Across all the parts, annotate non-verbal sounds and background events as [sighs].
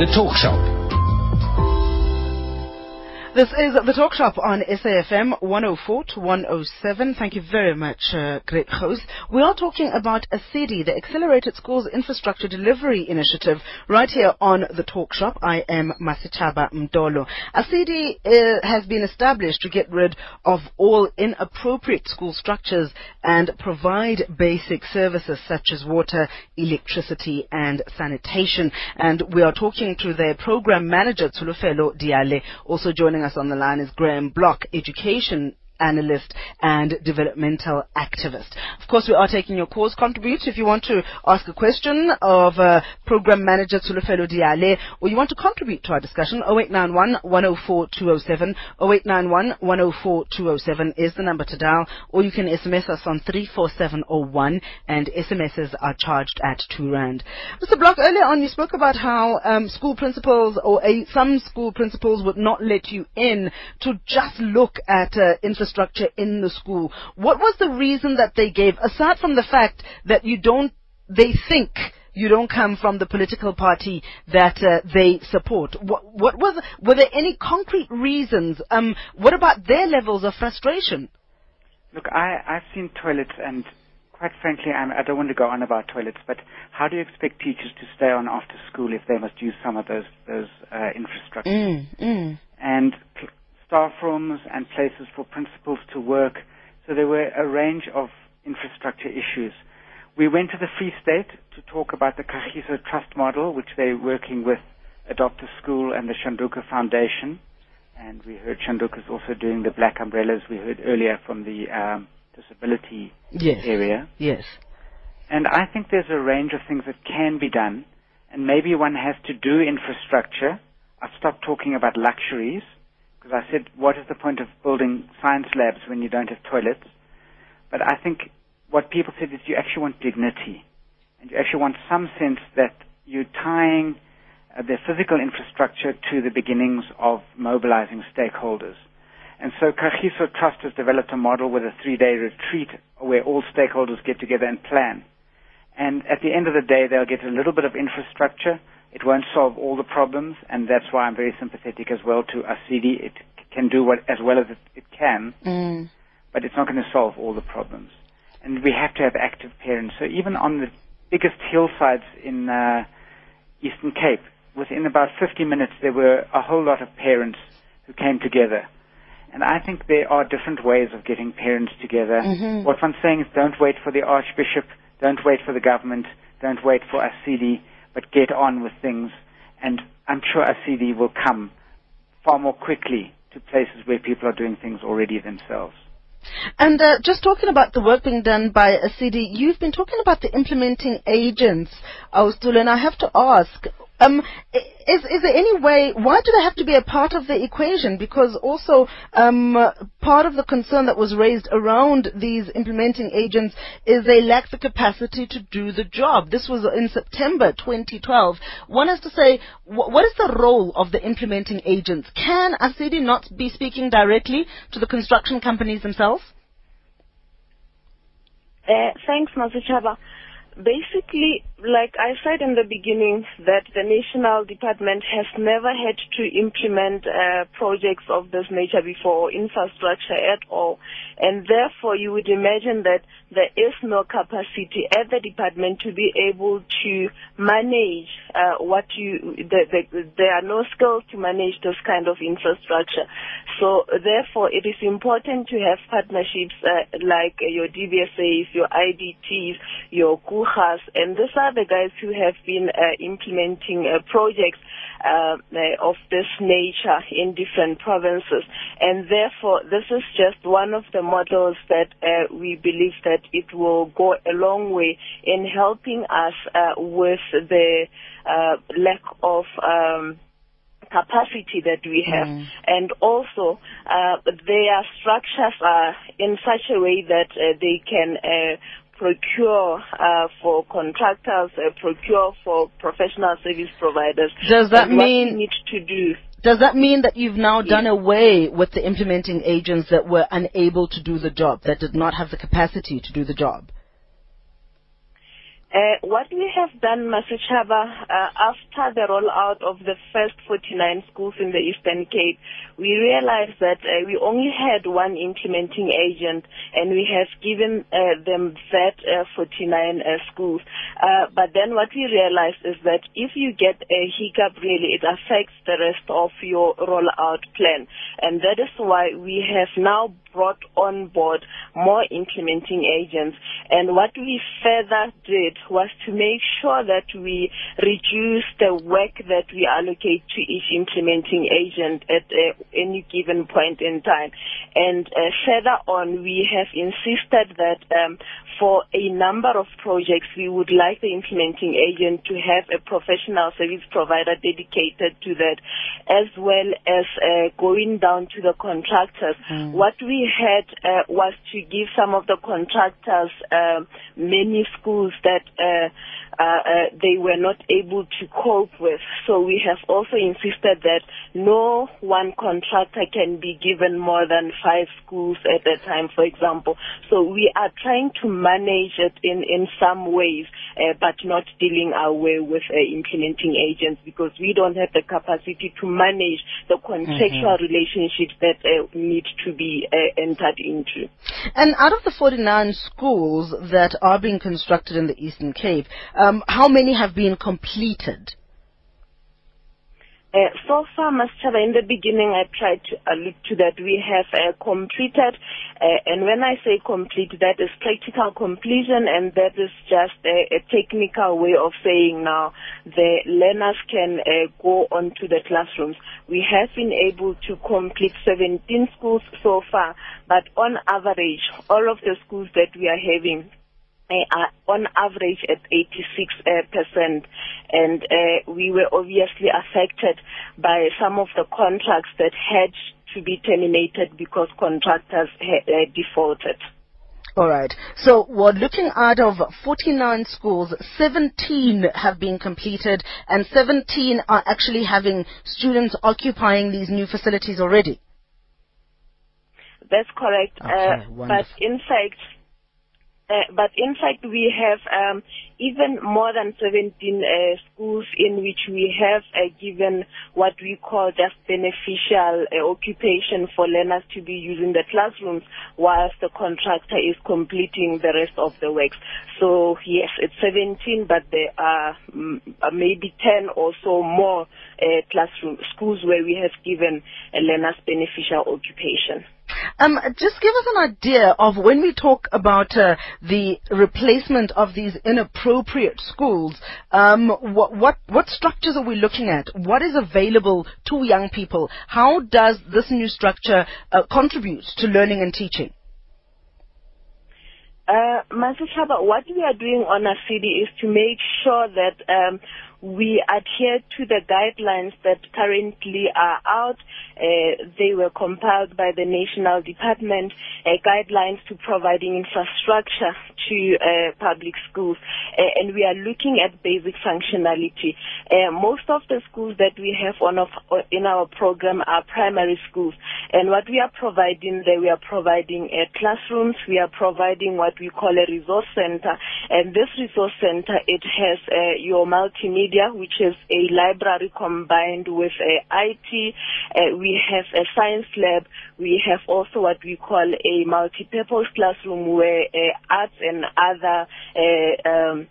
The Talk Shop. This is the Talk Shop on SAFM 104 to 107. Thank you very much, uh, great host. We are talking about ASIDI, the Accelerated Schools Infrastructure Delivery Initiative, right here on the Talk Shop. I am Masitaba Mdolo. ASIDI uh, has been established to get rid of all inappropriate school structures and provide basic services such as water, electricity, and sanitation. And we are talking to their program manager, Tsholofelo Diale, also joining Joining us on the line is Graeme Bloch, education analyst and developmental activist. Of course, we are taking your calls. Contribute if you want to ask a question of uh, Program Manager Tsholofelo Diale or you want to contribute to our discussion. 0891 104 207. 0891 104 207 is the number to dial or you can SMS us on 34701 and SMSs are charged at 2 Rand. Mr. Bloch, earlier on you spoke about how um, school principals or a, some school principals would not let you in to just look at uh, infrastructure infrastructure in the school. What was the reason that they gave, aside from the fact that you don't, they think you don't come from the political party that uh, they support. What, what was, were there any concrete reasons? Um, what about their levels of frustration? Look, I, I've seen toilets and quite frankly, I'm, I do not want to go on about toilets, but how do you expect teachers to stay on after school if they must use some of those those uh, infrastructures? Mm, mm. And staff rooms and places for principals to work. So there were a range of infrastructure issues. We went to the Free State to talk about the Kagiso Trust model, which they're working with Adopt a School and the Shanduka Foundation. And we heard Shanduka is also doing the black umbrellas we heard earlier from the um, disability yes. area. Yes. And I think there's a range of things that can be done. And maybe one has to do infrastructure. I've stopped talking about luxuries because I said, what is the point of building science labs when you don't have toilets? But I think what people said is you actually want dignity, and you actually want some sense that you're tying uh, the physical infrastructure to the beginnings of mobilizing stakeholders. And so Kagiso Trust has developed a model with a three-day retreat where all stakeholders get together and plan. And at the end of the day, they'll get a little bit of infrastructure, it won't solve all the problems, and that's why I'm very sympathetic as well to ASIDI. It can do what, as well as it, it can, mm. but it's not going to solve all the problems. And we have to have active parents. So even on the biggest hillsides in uh, Eastern Cape, within about 50 minutes, there were a whole lot of parents who came together. And I think there are different ways of getting parents together. Mm-hmm. What I'm saying is don't wait for the Archbishop, don't wait for the government, don't wait for ASIDI but get on with things. And I'm sure ASIDI will come far more quickly to places where people are doing things already themselves. And uh, just talking about the work being done by ASIDI, you've been talking about the implementing agents, Austul, and I have to ask, um, is, is there any way, why do they have to be a part of the equation? Because also, um, part of the concern that was raised around these implementing agents is they lack the capacity to do the job. This was in September 2012. One has to say, wh- what is the role of the implementing agents? Can ASIDI not be speaking directly to the construction companies themselves? Uh, thanks, Mazuchaba. Basically, like I said in the beginning, that the national department has never had to implement uh, projects of this nature before, infrastructure at all, and therefore you would imagine that there is no capacity at the department to be able to manage uh, what you. The, the, there are no skills to manage this kind of infrastructure. So therefore, it is important to have partnerships uh, like your DBSAs, your IDTs, your Coegas, and these are the guys who have been uh, implementing uh, projects uh, of this nature in different provinces. And therefore, this is just one of the models that uh, we believe that it will go a long way in helping us uh, with the uh, lack of um, capacity that we have. Mm. And also, uh, their structures are in such a way that uh, they can uh, procure uh, for contractors, uh, procure for professional service providers. Does that mean need to do? Does that mean that you've now done away with the implementing agents that were unable to do the job, that did not have the capacity to do the job? Uh, what we have done, Masichaba, uh, after the rollout of the first 49 schools in the Eastern Cape, we realized that uh, we only had one implementing agent and we have given uh, them that uh, 49 uh, schools. but then what we realized is that if you get a hiccup, really, it affects the rest of your rollout plan. And that is why we have now brought on board more implementing agents. And what we further did was to make sure that we reduce the work that we allocate to each implementing agent at uh, any given point in time. And uh, further on, we have insisted that um, for a number of projects, we would like the implementing agent to have a professional service provider dedicated to that, as well as uh, going down to the contractors. Mm. What we had uh, was to give some of the contractors uh, many schools that uh, uh, uh, they were not able to cope with. So we have also insisted that no one contractor can be given more than five schools at a time, for example. So we are trying to manage it in, in some ways, uh, but not dealing our way with uh, implementing agents because we don't have the capacity to manage the contractual mm-hmm. relationships that uh, need to be uh, entered into. And out of the 49 schools that are being constructed in the Eastern Cape, um, how many have been completed? Uh, so far, Master, in the beginning, I tried to allude to that we have uh, completed, uh, and when I say complete, that is practical completion, and that is just a, a technical way of saying now the learners can uh, go on to the classrooms. We have been able to complete 17 schools so far, but on average, all of the schools that we are having are on average at 86 uh, percent, and uh, we were obviously affected by some of the contracts that had to be terminated because contractors uh, defaulted. All right. So we're looking out of 49 schools, 17 have been completed, and 17 are actually having students occupying these new facilities already. That's correct. Okay, uh, but in fact, uh, but in fact, we have um, even more than 17 uh, schools in which we have uh, given what we call just beneficial uh, occupation for learners to be using the classrooms whilst the contractor is completing the rest of the works. So yes, it's 17, but there are uh, maybe 10 or so more classroom schools where we have given learners beneficial occupation. Um, just give us an idea of when we talk about uh, the replacement of these inappropriate schools. Um, what, what what structures are we looking at? What is available to young people? How does this new structure uh, contribute to learning and teaching? Uh, what we are doing on city is to make sure that um, we adhere to the guidelines that currently are out. Uh, they were compiled by the National Department, uh, guidelines to providing infrastructure to uh, public schools. Uh, and we are looking at basic functionality. Uh, most of the schools that we have on of, in our program are primary schools. And what we are providing there, we are providing uh, classrooms, we are providing what we call a resource center. And this resource center, it has your multimedia media, which is a library combined with IT. Uh, we have a science lab. We have also what we call a multi-purpose classroom where uh, arts and other uh, um,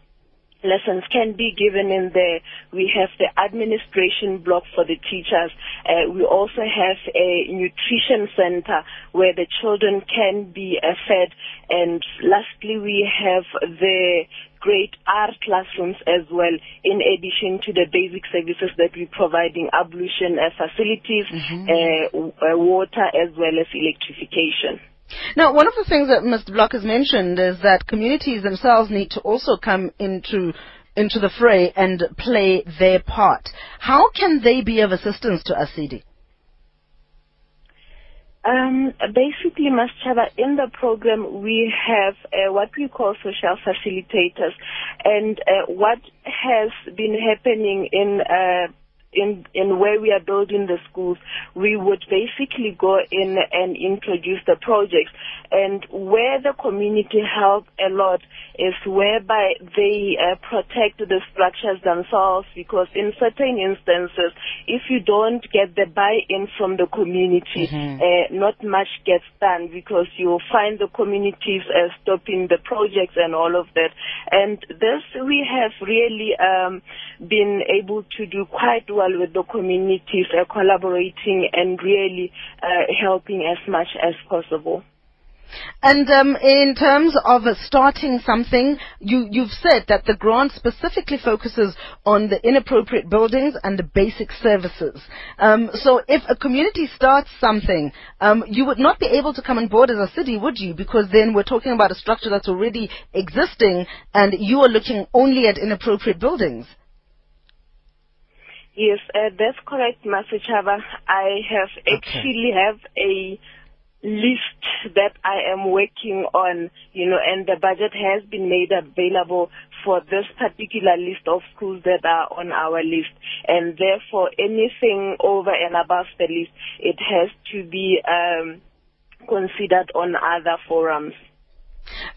lessons can be given in there. We have the administration block for the teachers. Uh, we also have a nutrition center where the children can be uh, fed. And lastly, we have the grade R classrooms as well, in addition to the basic services that we're providing, ablution uh, facilities, mm-hmm. uh, uh water, as well as electrification. Now, one of the things that Mr. Bloch has mentioned is that communities themselves need to also come into into the fray and play their part. How can they be of assistance to ASIDI? Um, basically, Maschaba, in the program we have uh, what we call social facilitators, and uh, what has been happening in uh, in in where we are building the schools, we would basically go in and introduce the projects. And where the community help a lot is whereby they uh, protect the structures themselves because in certain instances, if you don't get the buy-in from the community, mm-hmm. uh, not much gets done because you'll find the communities uh, stopping the projects and all of that. And this we have really um, been able to do quite well with the communities, uh, collaborating and really uh, helping as much as possible. And um, in terms of starting something, you, you've said that the grant specifically focuses on the inappropriate buildings and the basic services. Um, so if a community starts something, um, you would not be able to come on board as ASIDI, would you? Because then we're talking about a structure that's already existing and you are looking only at inappropriate buildings. Yes, uh, that's correct, Masechaba. I have okay. actually have a list that I am working on, you know, and the budget has been made available for this particular list of schools that are on our list. And therefore, anything over and above the list, it has to be um, considered on other forums.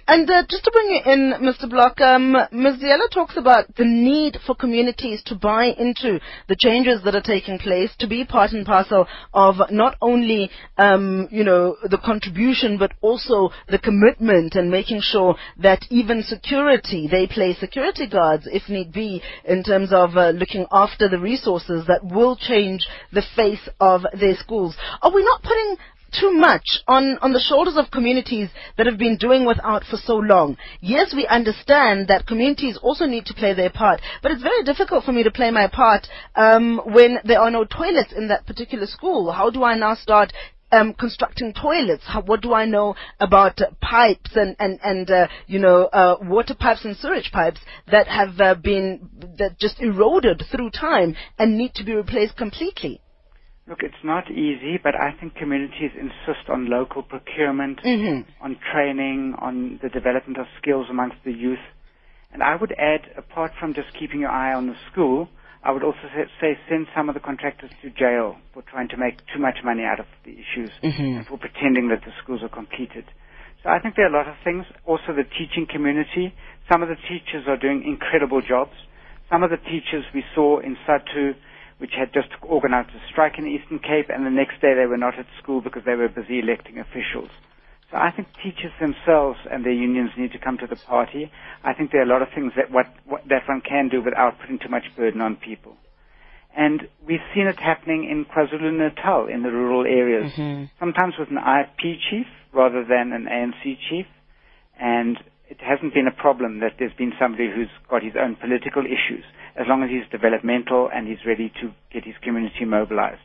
And uh, just to bring you in, Mr. Bloch, um, Ms. Diale talks about the need for communities to buy into the changes that are taking place, to be part and parcel of not only, um, you know, the contribution, but also the commitment and making sure that even security, they play security guards, if need be, in terms of uh, looking after the resources that will change the face of their schools. Are we not putting too much on, on the shoulders of communities that have been doing without for so long. Yes, we understand that communities also need to play their part, but it's very difficult for me to play my part um, when there are no toilets in that particular school. How do I now start um, constructing toilets? How, what do I know about uh, pipes and and and uh, you know uh, water pipes and sewage pipes that have uh, been that just eroded through time and need to be replaced completely? Look, it's not easy, but I think communities insist on local procurement, mm-hmm. on training, on the development of skills amongst the youth. And I would add, apart from just keeping your eye on the school, I would also say send some of the contractors to jail for trying to make too much money out of the issues mm-hmm. and for pretending that the schools are completed. So I think there are a lot of things. Also the teaching community. Some of the teachers are doing incredible jobs. Some of the teachers we saw in SADTU which had just organized a strike in the Eastern Cape, and the next day they were not at school because they were busy electing officials. So I think teachers themselves and their unions need to come to the party. I think there are a lot of things that what, what that one can do without putting too much burden on people. And we've seen it happening in KwaZulu Natal in the rural areas, mm-hmm. sometimes with an IFP chief rather than an ANC chief. And it hasn't been a problem that there's been somebody who's got his own political issues, as long as he's developmental and he's ready to get his community mobilized.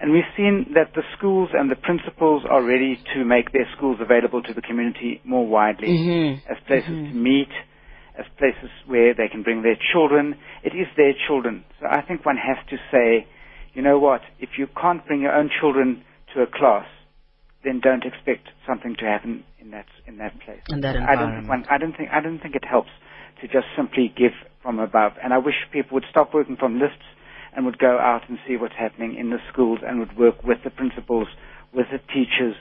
And we've seen that the schools and the principals are ready to make their schools available to the community more widely mm-hmm. as places mm-hmm. to meet, as places where they can bring their children. It is their children. So I think one has to say, you know what, if you can't bring your own children to a class, then don't expect something to happen in that in that place. In that I don't think one, I don't think I don't think it helps to just simply give from above. And I wish people would stop working from lists and would go out and see what's happening in the schools and would work with the principals, with the teachers,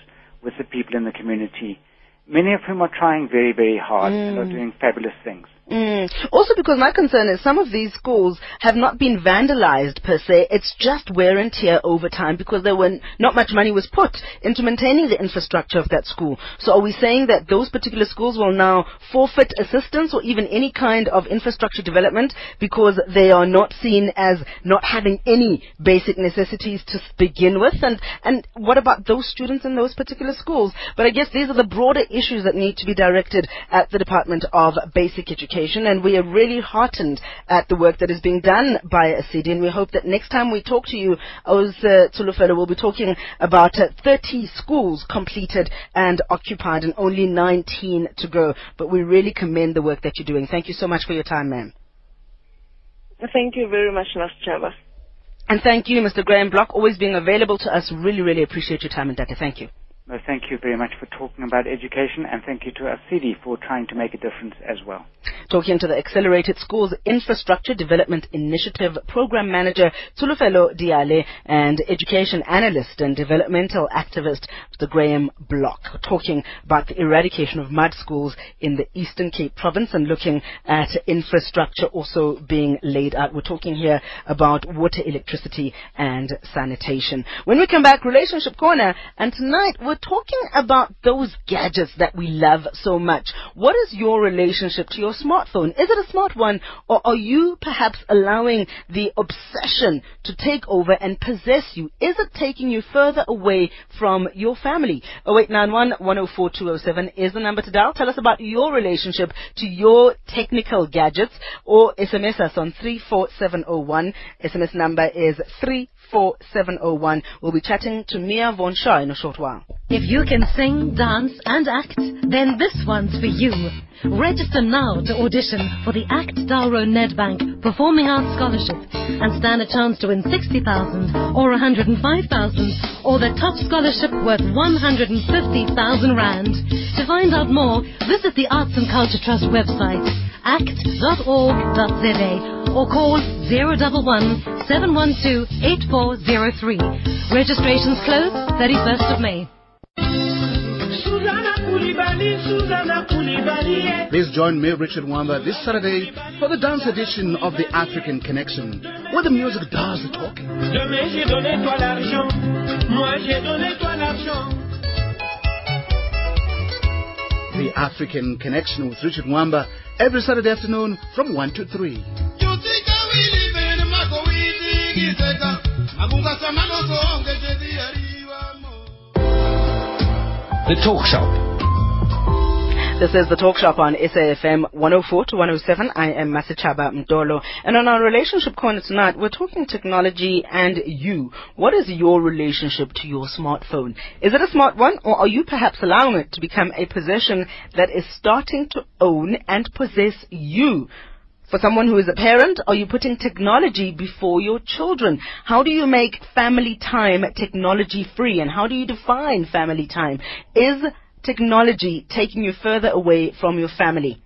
with the people in the community. Many of whom are trying very, very hard mm. and are mm. doing fabulous things. Mm. Also, because my concern is some of these schools have not been vandalized per se. It's just wear and tear over time because there were not much money was put into maintaining the infrastructure of that school. So, are we saying that those particular schools will now forfeit assistance or even any kind of infrastructure development because they are not seen as not having any basic necessities to begin with? And and what about those students in those particular schools? But I guess these are the broader issues that need to be directed at the Department of Basic Education education, and we are really heartened at the work that is being done by ASIDI, and we hope that next time we talk to you, Oz uh, Tsholofelo, we'll be talking about uh, 30 schools completed and occupied and only 19 to go. But we really commend the work that you're doing. Thank you so much for your time, ma'am. Thank you very much, mr Chava. And thank you, Mr. Graeme Bloch, always being available to us. Really, really appreciate your time and data. Thank you. Thank you very much for talking about education, and thank you to ASIDI for trying to make a difference as well. Talking to the Accelerated Schools Infrastructure Development Initiative Program Manager Tsholofelo Diale and Education Analyst and Developmental Activist Mr. Graeme Bloch, talking about the eradication of mud schools in the Eastern Cape Province and looking at infrastructure also being laid out. We're talking here about water, electricity, and sanitation. When we come back, Relationship Corner, and tonight we're talking about those gadgets that we love so much. What is your relationship to your smartphone? Is it a smart one or are you perhaps allowing the obsession to take over and possess you? Is it taking you further away from your family? 0891 104 207 is the number to dial. Tell us about your relationship to your technical gadgets or SMS us on 34701. SMS number is 34701. We'll be chatting to Mia Von Shah in a short while. If you can sing, dance, and act, then this one's for you. Register now to audition for the Act Dalro Nedbank Performing Arts Scholarship and stand a chance to win 60,000 or 105,000 or the top scholarship worth 150,000 Rand. To find out more, visit the Arts and Culture Trust website act.org.za or call 011 712 8403. Registrations close 31st of May. Please join me, Richard Wamba, this Saturday for the dance edition of the African Connection, where the music does the talking. The African Connection with Richard Wamba every Saturday afternoon from 1 to 3. The Talk Shop. This is the Talk Shop on SAFM 104 to 107. I am Masichaba Mdolo. And on our relationship corner tonight, we're talking technology and you. What is your relationship to your smartphone? Is it a smart one or are you perhaps allowing it to become a possession that is starting to own and possess you? For someone who is a parent, are you putting technology before your children? How do you make family time technology free? And how do you define family time? Is technology taking you further away from your family?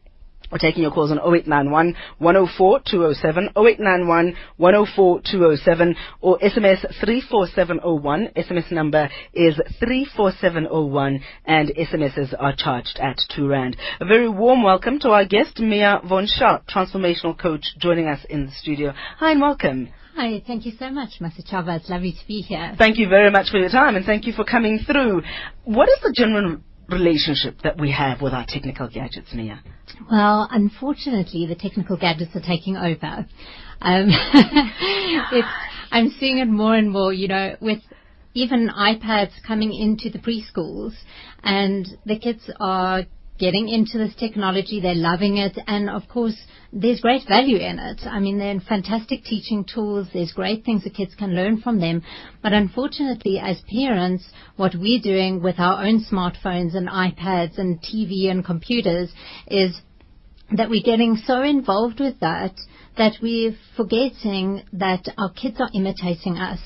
We're taking your calls on 0891 104 207, 0891 104 207, or SMS 34701. SMS number is 34701, and SMSs are charged at 2 Rand. A very warm welcome to our guest, Mia Von Shah, transformational coach, joining us in the studio. Hi and welcome. Hi, thank you so much, Masichava. It's lovely to be here. Thank you very much for your time, and thank you for coming through. What is the general relationship that we have with our technical gadgets, Mia? Well, unfortunately, the technical gadgets are taking over. Um, [laughs] I'm seeing it more and more, you know, with even iPads coming into the preschools, and the kids are getting into this technology, they're loving it, and of course, there's great value in it. I mean, they're fantastic teaching tools, there's great things the kids can learn from them, but unfortunately, as parents, what we're doing with our own smartphones and iPads and TV and computers is that we're getting so involved with that that we're forgetting that our kids are imitating us.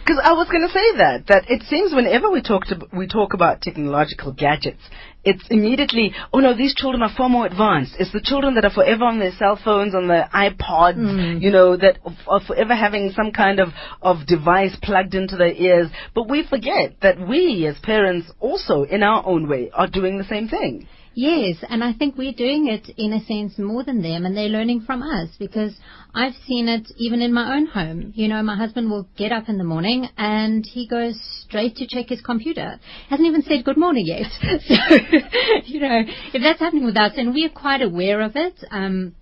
Because I was going to say that that it seems whenever we talk to we talk about technological gadgets, it's immediately oh no these children are far more advanced. It's the children that are forever on their cell phones, on their iPods, Mm. you know that are forever having some kind of of device plugged into their ears. But we forget that we as parents also in our own way are doing the same thing. Yes, and I think we're doing it in a sense more than them, and they're learning from us because I've seen it even in my own home. You know, my husband will get up in the morning and he goes straight to check his computer. Hasn't even said good morning yet. [laughs] so, [laughs] you know, if that's happening with us, and we're quite aware of it. Um,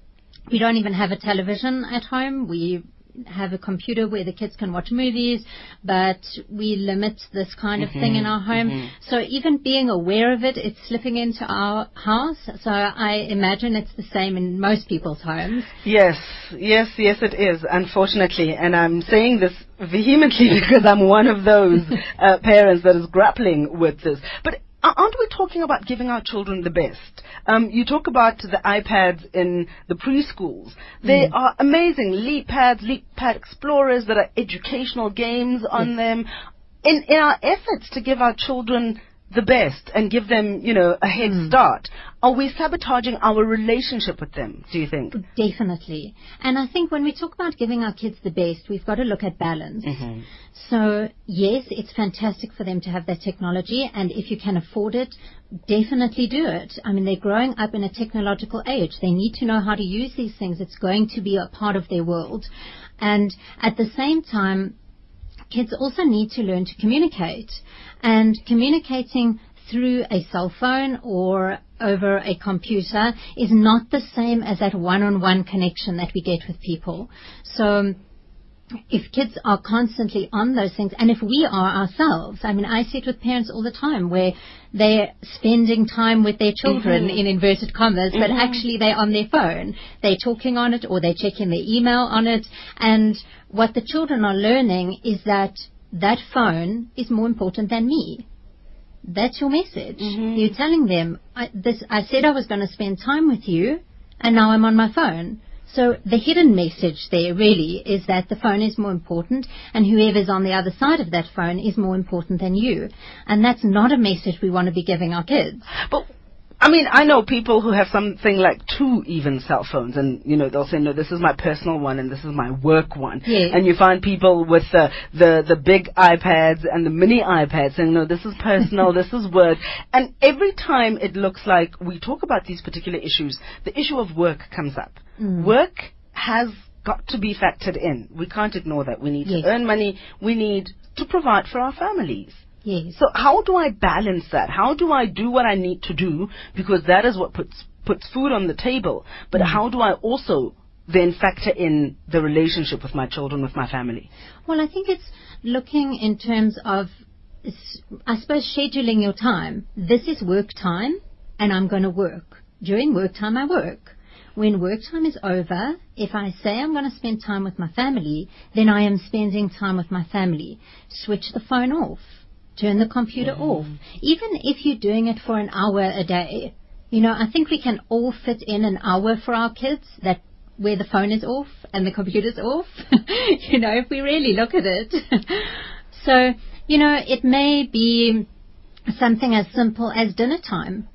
we don't even have a television at home. We have a computer where the kids can watch movies, but we limit this kind of thing in our home. So even being aware of it, it's slipping into our house. So I imagine it's the same in most people's homes. Yes, yes, yes, it is, unfortunately. And I'm saying this vehemently [laughs] because I'm one of those uh, parents that is grappling with this. But aren't we talking about giving our children the best? Um, you talk about the iPads in the preschools. They are amazing. LeapPads, leap pad explorers that are educational games on them. In, in our efforts to give our children the best and give them, you know, a head Hmm. start, are we sabotaging our relationship with them, do you think? Definitely. And I think when we talk about giving our kids the best, we've got to look at balance. So, yes, it's fantastic for them to have that technology, and if you can afford it, definitely do it. I mean, they're growing up in a technological age. They need to know how to use these things. It's going to be a part of their world. And at the same time, kids also need to learn to communicate. And communicating through a cell phone or over a computer is not the same as that one-on-one connection that we get with people. So if kids are constantly on those things, and if we are ourselves, I mean, I see it with parents all the time where they're spending time with their children mm-hmm. in inverted commas, but mm-hmm. actually they're on their phone. They're talking on it or they're checking their email on it. And what the children are learning is that that phone is more important than me. That's your message. Mm-hmm. You're telling them, I, this, I said I was going to spend time with you, and now I'm on my phone. So the hidden message there really is that the phone is more important and whoever's on the other side of that phone is more important than you. And that's not a message we want to be giving our kids. But I mean, I know people who have something like two even cell phones, and you know they'll say, "No, this is my personal one, and this is my work one." Yes. And you find people with the the the big iPads and the mini iPads saying, "No, this is personal, [laughs] this is work." And every time it looks like we talk about these particular issues, the issue of work comes up. Mm. Work has got to be factored in. We can't ignore that. We need Yes. to earn money. We need to provide for our families. Yes. So how do I balance that? How do I do what I need to do because that is what puts puts food on the table. But mm. how do I also then factor in the relationship with my children, with my family? Well, I think it's looking in terms of, I suppose, scheduling your time. This is work time, and I'm going to work. During work time, I work. When work time is over, if I say I'm going to spend time with my family, then I am spending time with my family. Switch the phone off. Turn the computer mm. off. Even if you're doing it for an hour a day, you know, I think we can all fit in an hour for our kids that where the phone is off and the computer's off. [laughs] you know, if we really look at it. [laughs] so, you know, it may be something as simple as dinner time.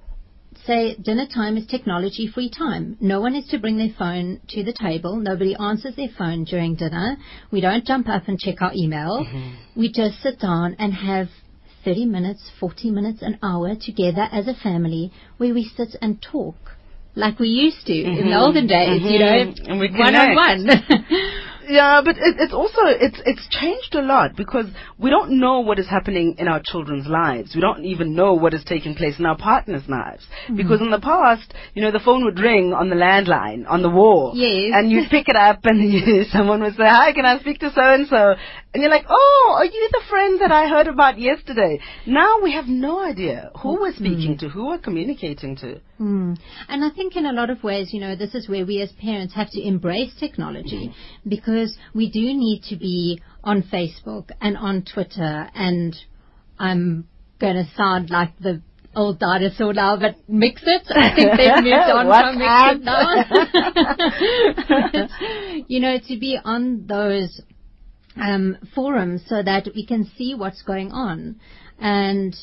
Say dinner time is technology free time. No one is to bring their phone to the table. Nobody answers their phone during dinner. We don't jump up and check our email. Mm-hmm. We just sit down and have 30 minutes, 40 minutes, an hour together as a family where we sit and talk like we used to in the mm-hmm. olden days, you mm-hmm. know, And one on one. Yeah, but it, it's also it's it's changed a lot because we don't know what is happening in our children's lives. We don't even know what is taking place in our partners' lives mm-hmm. because in the past, you know, the phone would ring on the landline on the wall, Yes. and you'd pick it up, and [laughs] you, someone would say, "Hi, can I speak to so and so?" And you're like, "Oh, are you the that I heard about yesterday?" Now we have no idea who we're speaking to, who we're communicating to. Hmm. And I think in a lot of ways, you know, this is where we as parents have to embrace technology because we do need to be on Facebook and on Twitter and I'm going to sound like the old dinosaur now, but MXit. [laughs] I think they've [laughs] moved on from mix it now. [laughs] you know, to be on those um, forums so that we can see what's going on. And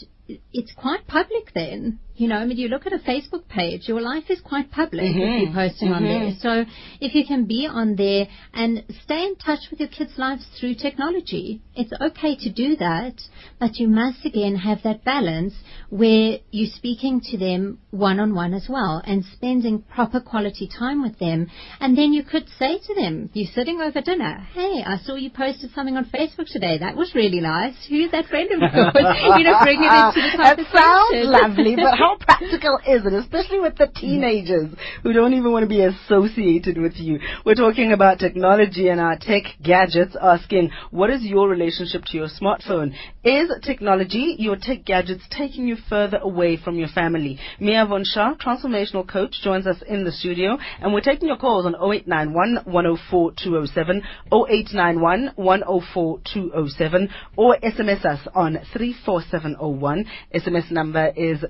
it's quite public then. You know, I mean, you look at a Facebook page, your life is quite public if mm-hmm. you're posting on there. Mm-hmm. So if you can be on there and stay in touch with your kids' lives through technology, it's okay to do that, but you must again have that balance where you're speaking to them one on one as well and spending proper quality time with them. And then you could say to them, you're sitting over dinner, hey, I saw you posted something on Facebook today. That was really nice. Who's that friend of yours? [laughs] you know, bring it into the [laughs] That conversation. sounds lovely, but how practical is it, especially with the teenagers who don't even want to be associated with you? We're talking about technology and our tech gadgets, asking what is your relationship to your smartphone? Is technology, your tech gadgets, taking you further away from your family? Mia Von Shah, transformational coach, joins us in the studio, and we're taking your calls on 0891 104 207, 0891 104 207, or SMS us on 34701. SMS number is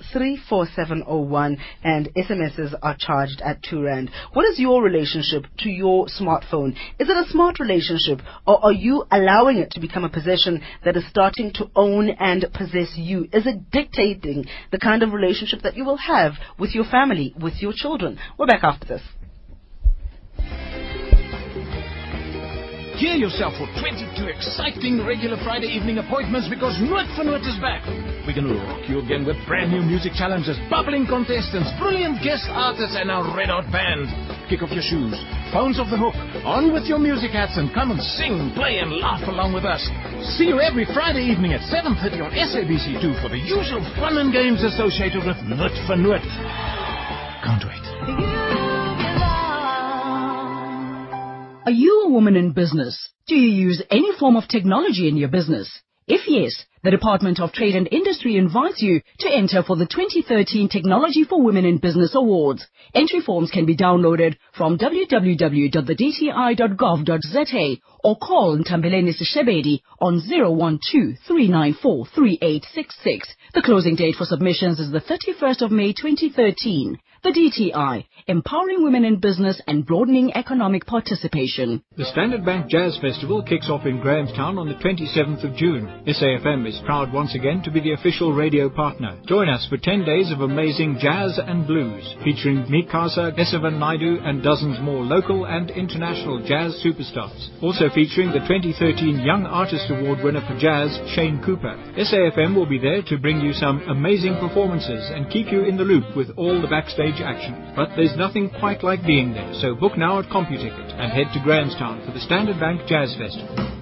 34701 and SMSs are charged at 2 Rand. What is your relationship to your smartphone? Is it a smart relationship or are you allowing it to become a possession that is starting to own and possess you? Is it dictating the kind of relationship that you will have with your family, with your children? We're back after this. Gear yourself for 22 exciting regular Friday evening appointments because Noot vir Noot is back. We're going to rock you again with brand new music challenges, bubbling contestants, brilliant guest artists, and our red hot band. Kick off your shoes, phones off the hook, on with your music hats, and come and sing, play, and laugh along with us. See you every Friday evening at 7.30 on SABC2 for the usual fun and games associated with Noot vir Noot. Can't wait. Are you a woman in business? Do you use any form of technology in your business? If yes, the Department of Trade and Industry invites you to enter for the 2013 Technology for Women in Business Awards. Entry forms can be downloaded from www.thedti.gov.za or call Ntambeleni Sishebedi on 012 The closing date for submissions is the 31st of May 2013. The DTI, empowering women in business and broadening economic participation. The Standard Bank Jazz Festival kicks off in Grahamstown on the 27th of June. SAFM is proud once again to be the official radio partner. Join us for 10 days of amazing jazz and blues, featuring Mikasa, Kesivan Naidoo, and dozens more local and international jazz superstars. Also featuring the 2013 Young Artist Award winner for jazz, Shane Cooper. SAFM will be there to bring you some amazing performances and keep you in the loop with all the backstage action. But there's nothing quite like being there, so book now at CompuTicket and head to Grahamstown for the Standard Bank Jazz Festival.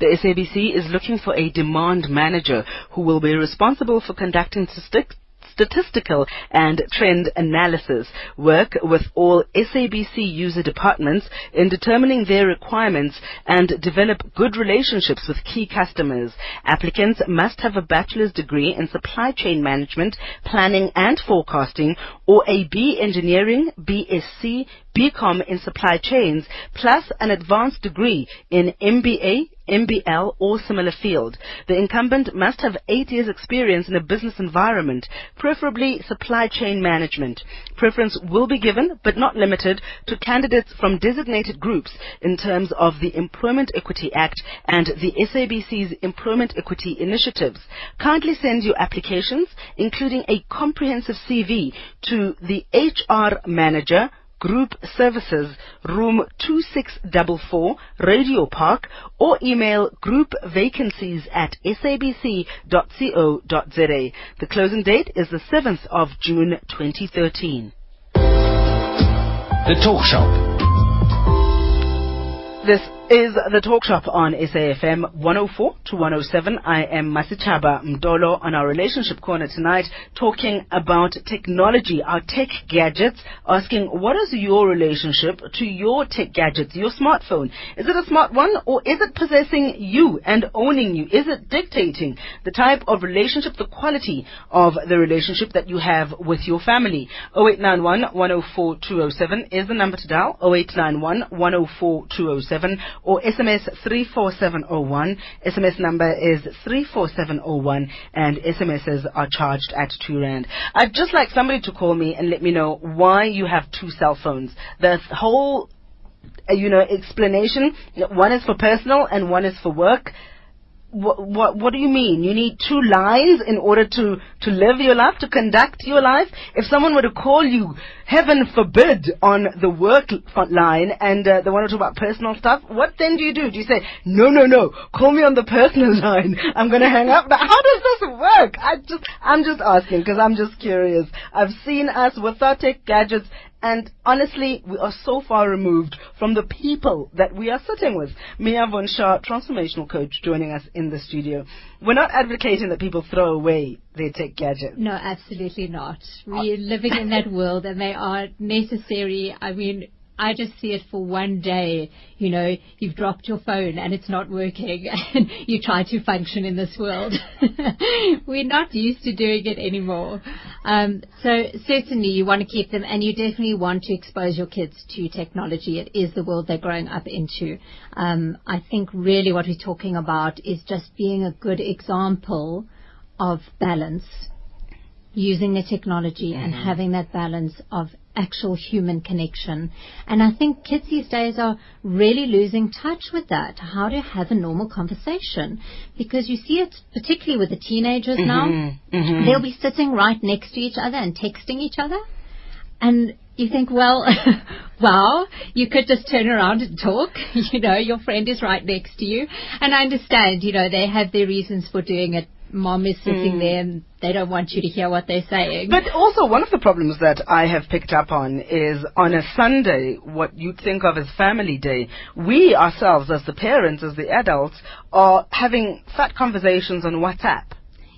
The SABC is looking for a demand manager who will be responsible for conducting statistical and trend analysis, work with all SABC user departments in determining their requirements and develop good relationships with key customers. Applicants must have a bachelor's degree in supply chain management, planning and forecasting or a B engineering, BSc, BCom in supply chains, plus an advanced degree in MBA, MBL or similar field. The incumbent must have eight years experience in a business environment, preferably supply chain management. Preference will be given, but not limited, to candidates from designated groups in terms of the Employment Equity Act and the SABC's Employment Equity Initiatives. Kindly send your applications, including a comprehensive CV, to the HR manager, Group Services, room 2644, Radio Park, or email groupvacancies at sabc.co.za. The closing date is the 7th of June 2013. The Talk Shop. This is the talk shop on SAFM 104 to 107. I am Masichaba Mdolo on our relationship corner tonight talking about technology, our tech gadgets, asking what is your relationship to your tech gadgets, your smartphone? Is it a smart one or is it possessing you and owning you? Is it dictating the type of relationship, the quality of the relationship that you have with your family? 0891 104 207 is the number to dial. 0891 104 207 or SMS 34701. SMS number is 34701 and SMSs are charged at 2 Rand. I'd just like somebody to call me and let me know why you have two cell phones. The whole, uh, you know, explanation, one is for personal and one is for work what, what, what do you mean? You need two lines in order to, to live your life, to conduct your life? If someone were to call you, heaven forbid, on the work line and uh, they want to talk about personal stuff, what then do you do? Do you say, no, no, no, call me on the personal [laughs] line. I'm going to hang up. How does this work? I just, I'm just asking because I'm just curious. I've seen us with our tech gadgets and honestly, we are so far removed from the people that we are sitting with. Mia Von Shah, transformational coach, joining us in the studio. We're not advocating that people throw away their tech gadgets. No, absolutely not. We're living in that world and they are necessary. I mean, I just see it for one day. You know, you've dropped your phone and it's not working [laughs] and you try to function in this world. [laughs] We're not used to doing it anymore. Um, so certainly you want to keep them and you definitely want to expose your kids to technology. It is the world they're growing up into. Um, I think really what we're talking about is just being a good example of balance using the technology and having that balance of actual human connection. And I think kids these days are really losing touch with that. How to have a normal conversation. Because you see it particularly with the teenagers mm-hmm. now. Mm-hmm. They'll be sitting right next to each other and texting each other. And you think, well, [laughs] wow, you could just turn around and talk. [laughs] You know, your friend is right next to you. And I understand, you know, they have their reasons for doing it. Mom is sitting there and they don't want you to hear what they're saying. But also, one of the problems that I have picked up on is on a Sunday, what you'd think of as family day, we ourselves, as the parents, as the adults, are having fat conversations on WhatsApp.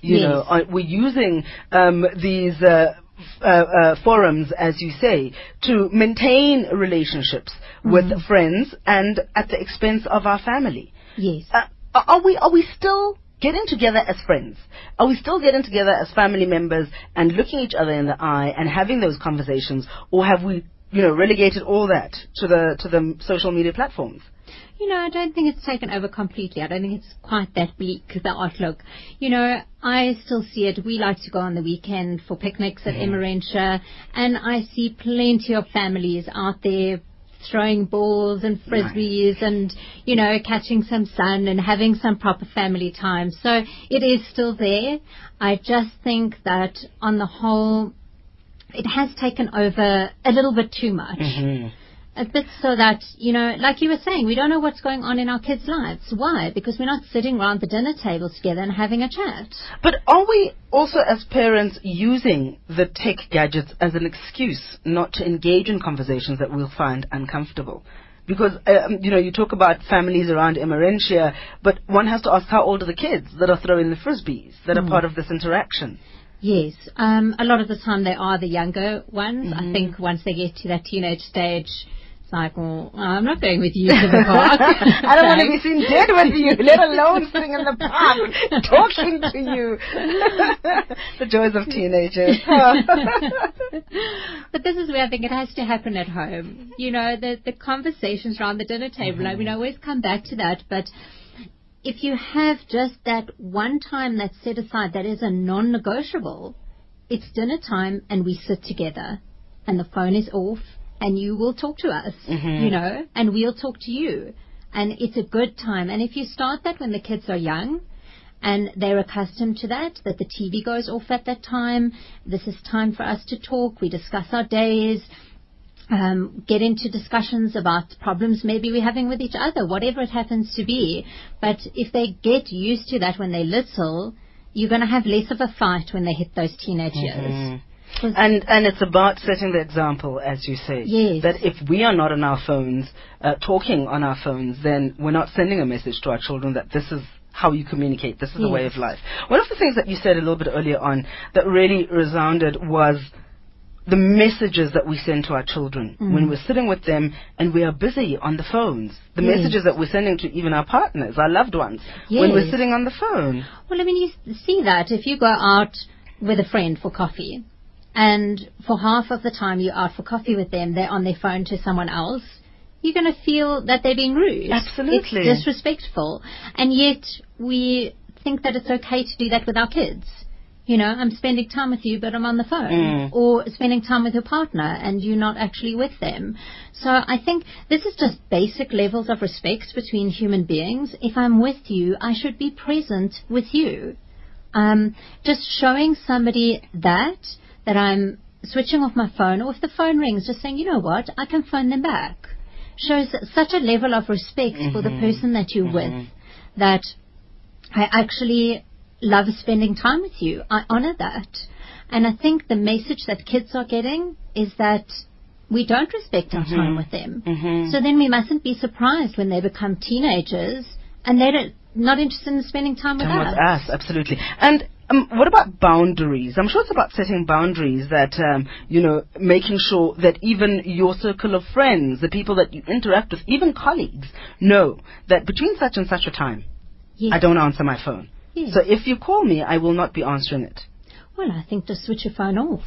You Yes. know, we're using um, these. Uh, uh, uh, forums, as you say, to maintain relationships with friends and at the expense of our family. yes. Uh, are we are we still getting together as friends? Are we still getting together as family members and looking each other in the eye and having those conversations, or have we, you know, relegated all that to the to the social media platforms? You know, I don't think it's taken over completely. I don't think it's quite that bleak, the outlook. You know, I still see it. We like to go on the weekend for picnics at mm-hmm. Emmarentia, and I see plenty of families out there throwing balls and frisbees and, you know, catching some sun and having some proper family time. So it is still there. I just think that on the whole, it has taken over a little bit too much. Mm-hmm. A bit so that, you know, like you were saying, we don't know what's going on in our kids' lives. Why? Because we're not sitting around the dinner table together and having a chat. But are we also, as parents, using the tech gadgets as an excuse not to engage in conversations that we'll find uncomfortable? Because, um, you know, you talk about families around Emmarentia, but one has to ask how old are the kids that are throwing the frisbees, that are part of this interaction? Yes, um, a lot of the time they are the younger ones. I think once they get to that teenage stage, it's like, uh, I'm not going with you to the park. [laughs] I don't want to be seen dead with you, let alone [laughs] sitting in the park talking to you. [laughs] the joys of teenagers. but this is where I think it has to happen at home. You know, the the conversations around the dinner table. I mean, I always come back to that, but if you have just that one time that's set aside that is a non-negotiable, it's dinner time and we sit together and the phone is off and you will talk to us, you know, and we'll talk to you. And it's a good time. And if you start that when the kids are young, and they're accustomed to that, that the TV goes off at that time. This is time for us to talk. We discuss our days, um, get into discussions about problems maybe we're having with each other, whatever it happens to be. But if they get used to that when they're little, you're going to have less of a fight when they hit those teenage years. 'Cause- And and it's about setting the example, as you say. Yes. That if we are not on our phones, uh, talking on our phones, then we're not sending a message to our children that this is how you communicate. This is a way of life. One of the things that you said a little bit earlier on that really resounded was the messages that we send to our children when we're sitting with them and we are busy on the phones. The Yes. messages that we're sending to even our partners, our loved ones, when we're sitting on the phone. Well, I mean, you see that if you go out with a friend for coffee, and for half of the time you're out for coffee with them, they're on their phone to someone else, you're going to feel that they're being rude. Absolutely. It's disrespectful. And yet we think that it's okay to do that with our kids. You know, I'm spending time with you, but I'm on the phone. Mm. Or spending time with your partner and you're not actually with them. So I think this is just basic levels of respect between human beings. If I'm with you, I should be present with you. Um, just showing somebody that, that I'm switching off my phone, or if the phone rings, just saying, you know what, I can phone them back. Shows such a level of respect for the mm-hmm. person that you're with mm-hmm. that I actually love spending time with you. I honor that. And I think the message that kids are getting is that we don't respect our time mm-hmm. with them. So then we mustn't be surprised when they become teenagers and they're not interested in spending time with Time us. with us, absolutely. And um, what about boundaries? I'm sure it's about setting boundaries that, um, you know, making sure that even your circle of friends, the people that you interact with, even colleagues, know that between such and such a time, Yes. I don't answer my phone. Yes. So if you call me, I will not be answering it. Well, I think just switch your phone off.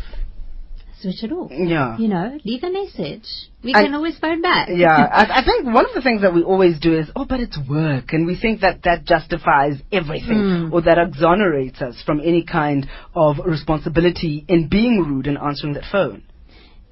Switch it off. Yeah. You know, leave a message. We I- can always phone back. [laughs] Yeah, I, I think one of the things that we always do is, oh, but it's work, and we think that that justifies everything, Mm. or that exonerates us from any kind of responsibility in being rude and answering that phone.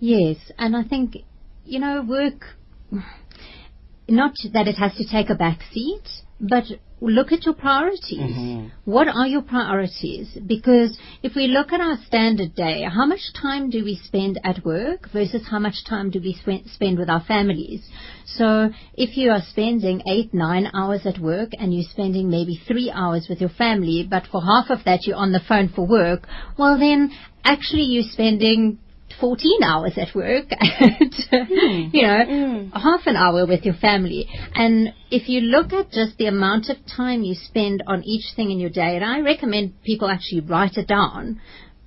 Yes, and I think, you know, work, [sighs] not that it has to take a back seat, but look at your priorities. Mm-hmm. What are your priorities? Because if we look at our standard day, how much time do we spend at work versus how much time do we spend, spend with our families? So if you are spending eight, nine hours at work and you're spending maybe three hours with your family, but for half of that you're on the phone for work, well then actually you're spending 14 hours at work [laughs] and, hmm. you know, hmm. half an hour with your family. And if you look at just the amount of time you spend on each thing in your day, and I recommend people actually write it down,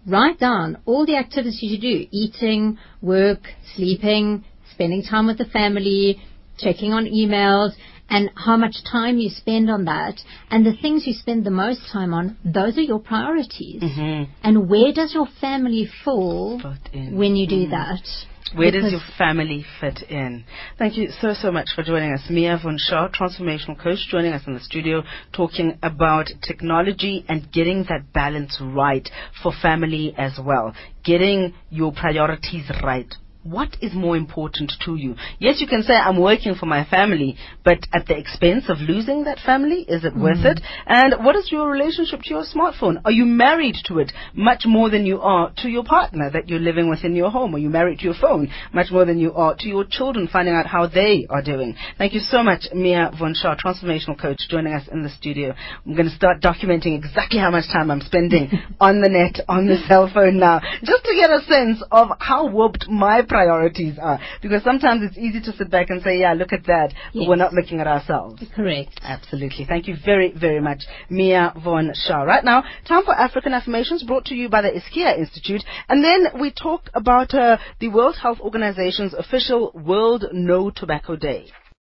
write down all the activities you do, eating, work, sleeping, spending time with the family, checking on emails, and how much time you spend on that. And the things you spend the most time on, those are your priorities. And where does your family fall when you do Mm. that? Where does your family fit in? Thank you so, so much for joining us. Mia von Scha, transformational coach, joining us in the studio, talking about technology and getting that balance right for family as well. Getting your priorities right. What is more important to you? Yes, you can say, I'm working for my family, but at the expense of losing that family, is it worth it? Mm-hmm. And what is your relationship to your smartphone? Are you married to it much more than you are to your partner that you're living with in your home? Are you married to your phone much more than you are to your children, finding out how they are doing? Thank you so much, Mia von Scha, transformational coach, joining us in the studio. I'm going to start documenting exactly how much time I'm spending [laughs] on the net, on the cell phone now, just to get a sense of how whooped my priorities are. Because sometimes it's easy to sit back and say, yeah, look at that, but we're not looking at ourselves. Correct. Absolutely. Thank you very, very much, Mia von Scha. Right now, time for African Affirmations brought to you by the Iskia Institute. And then we talk about uh, the World Health Organization's official World No Tobacco Day.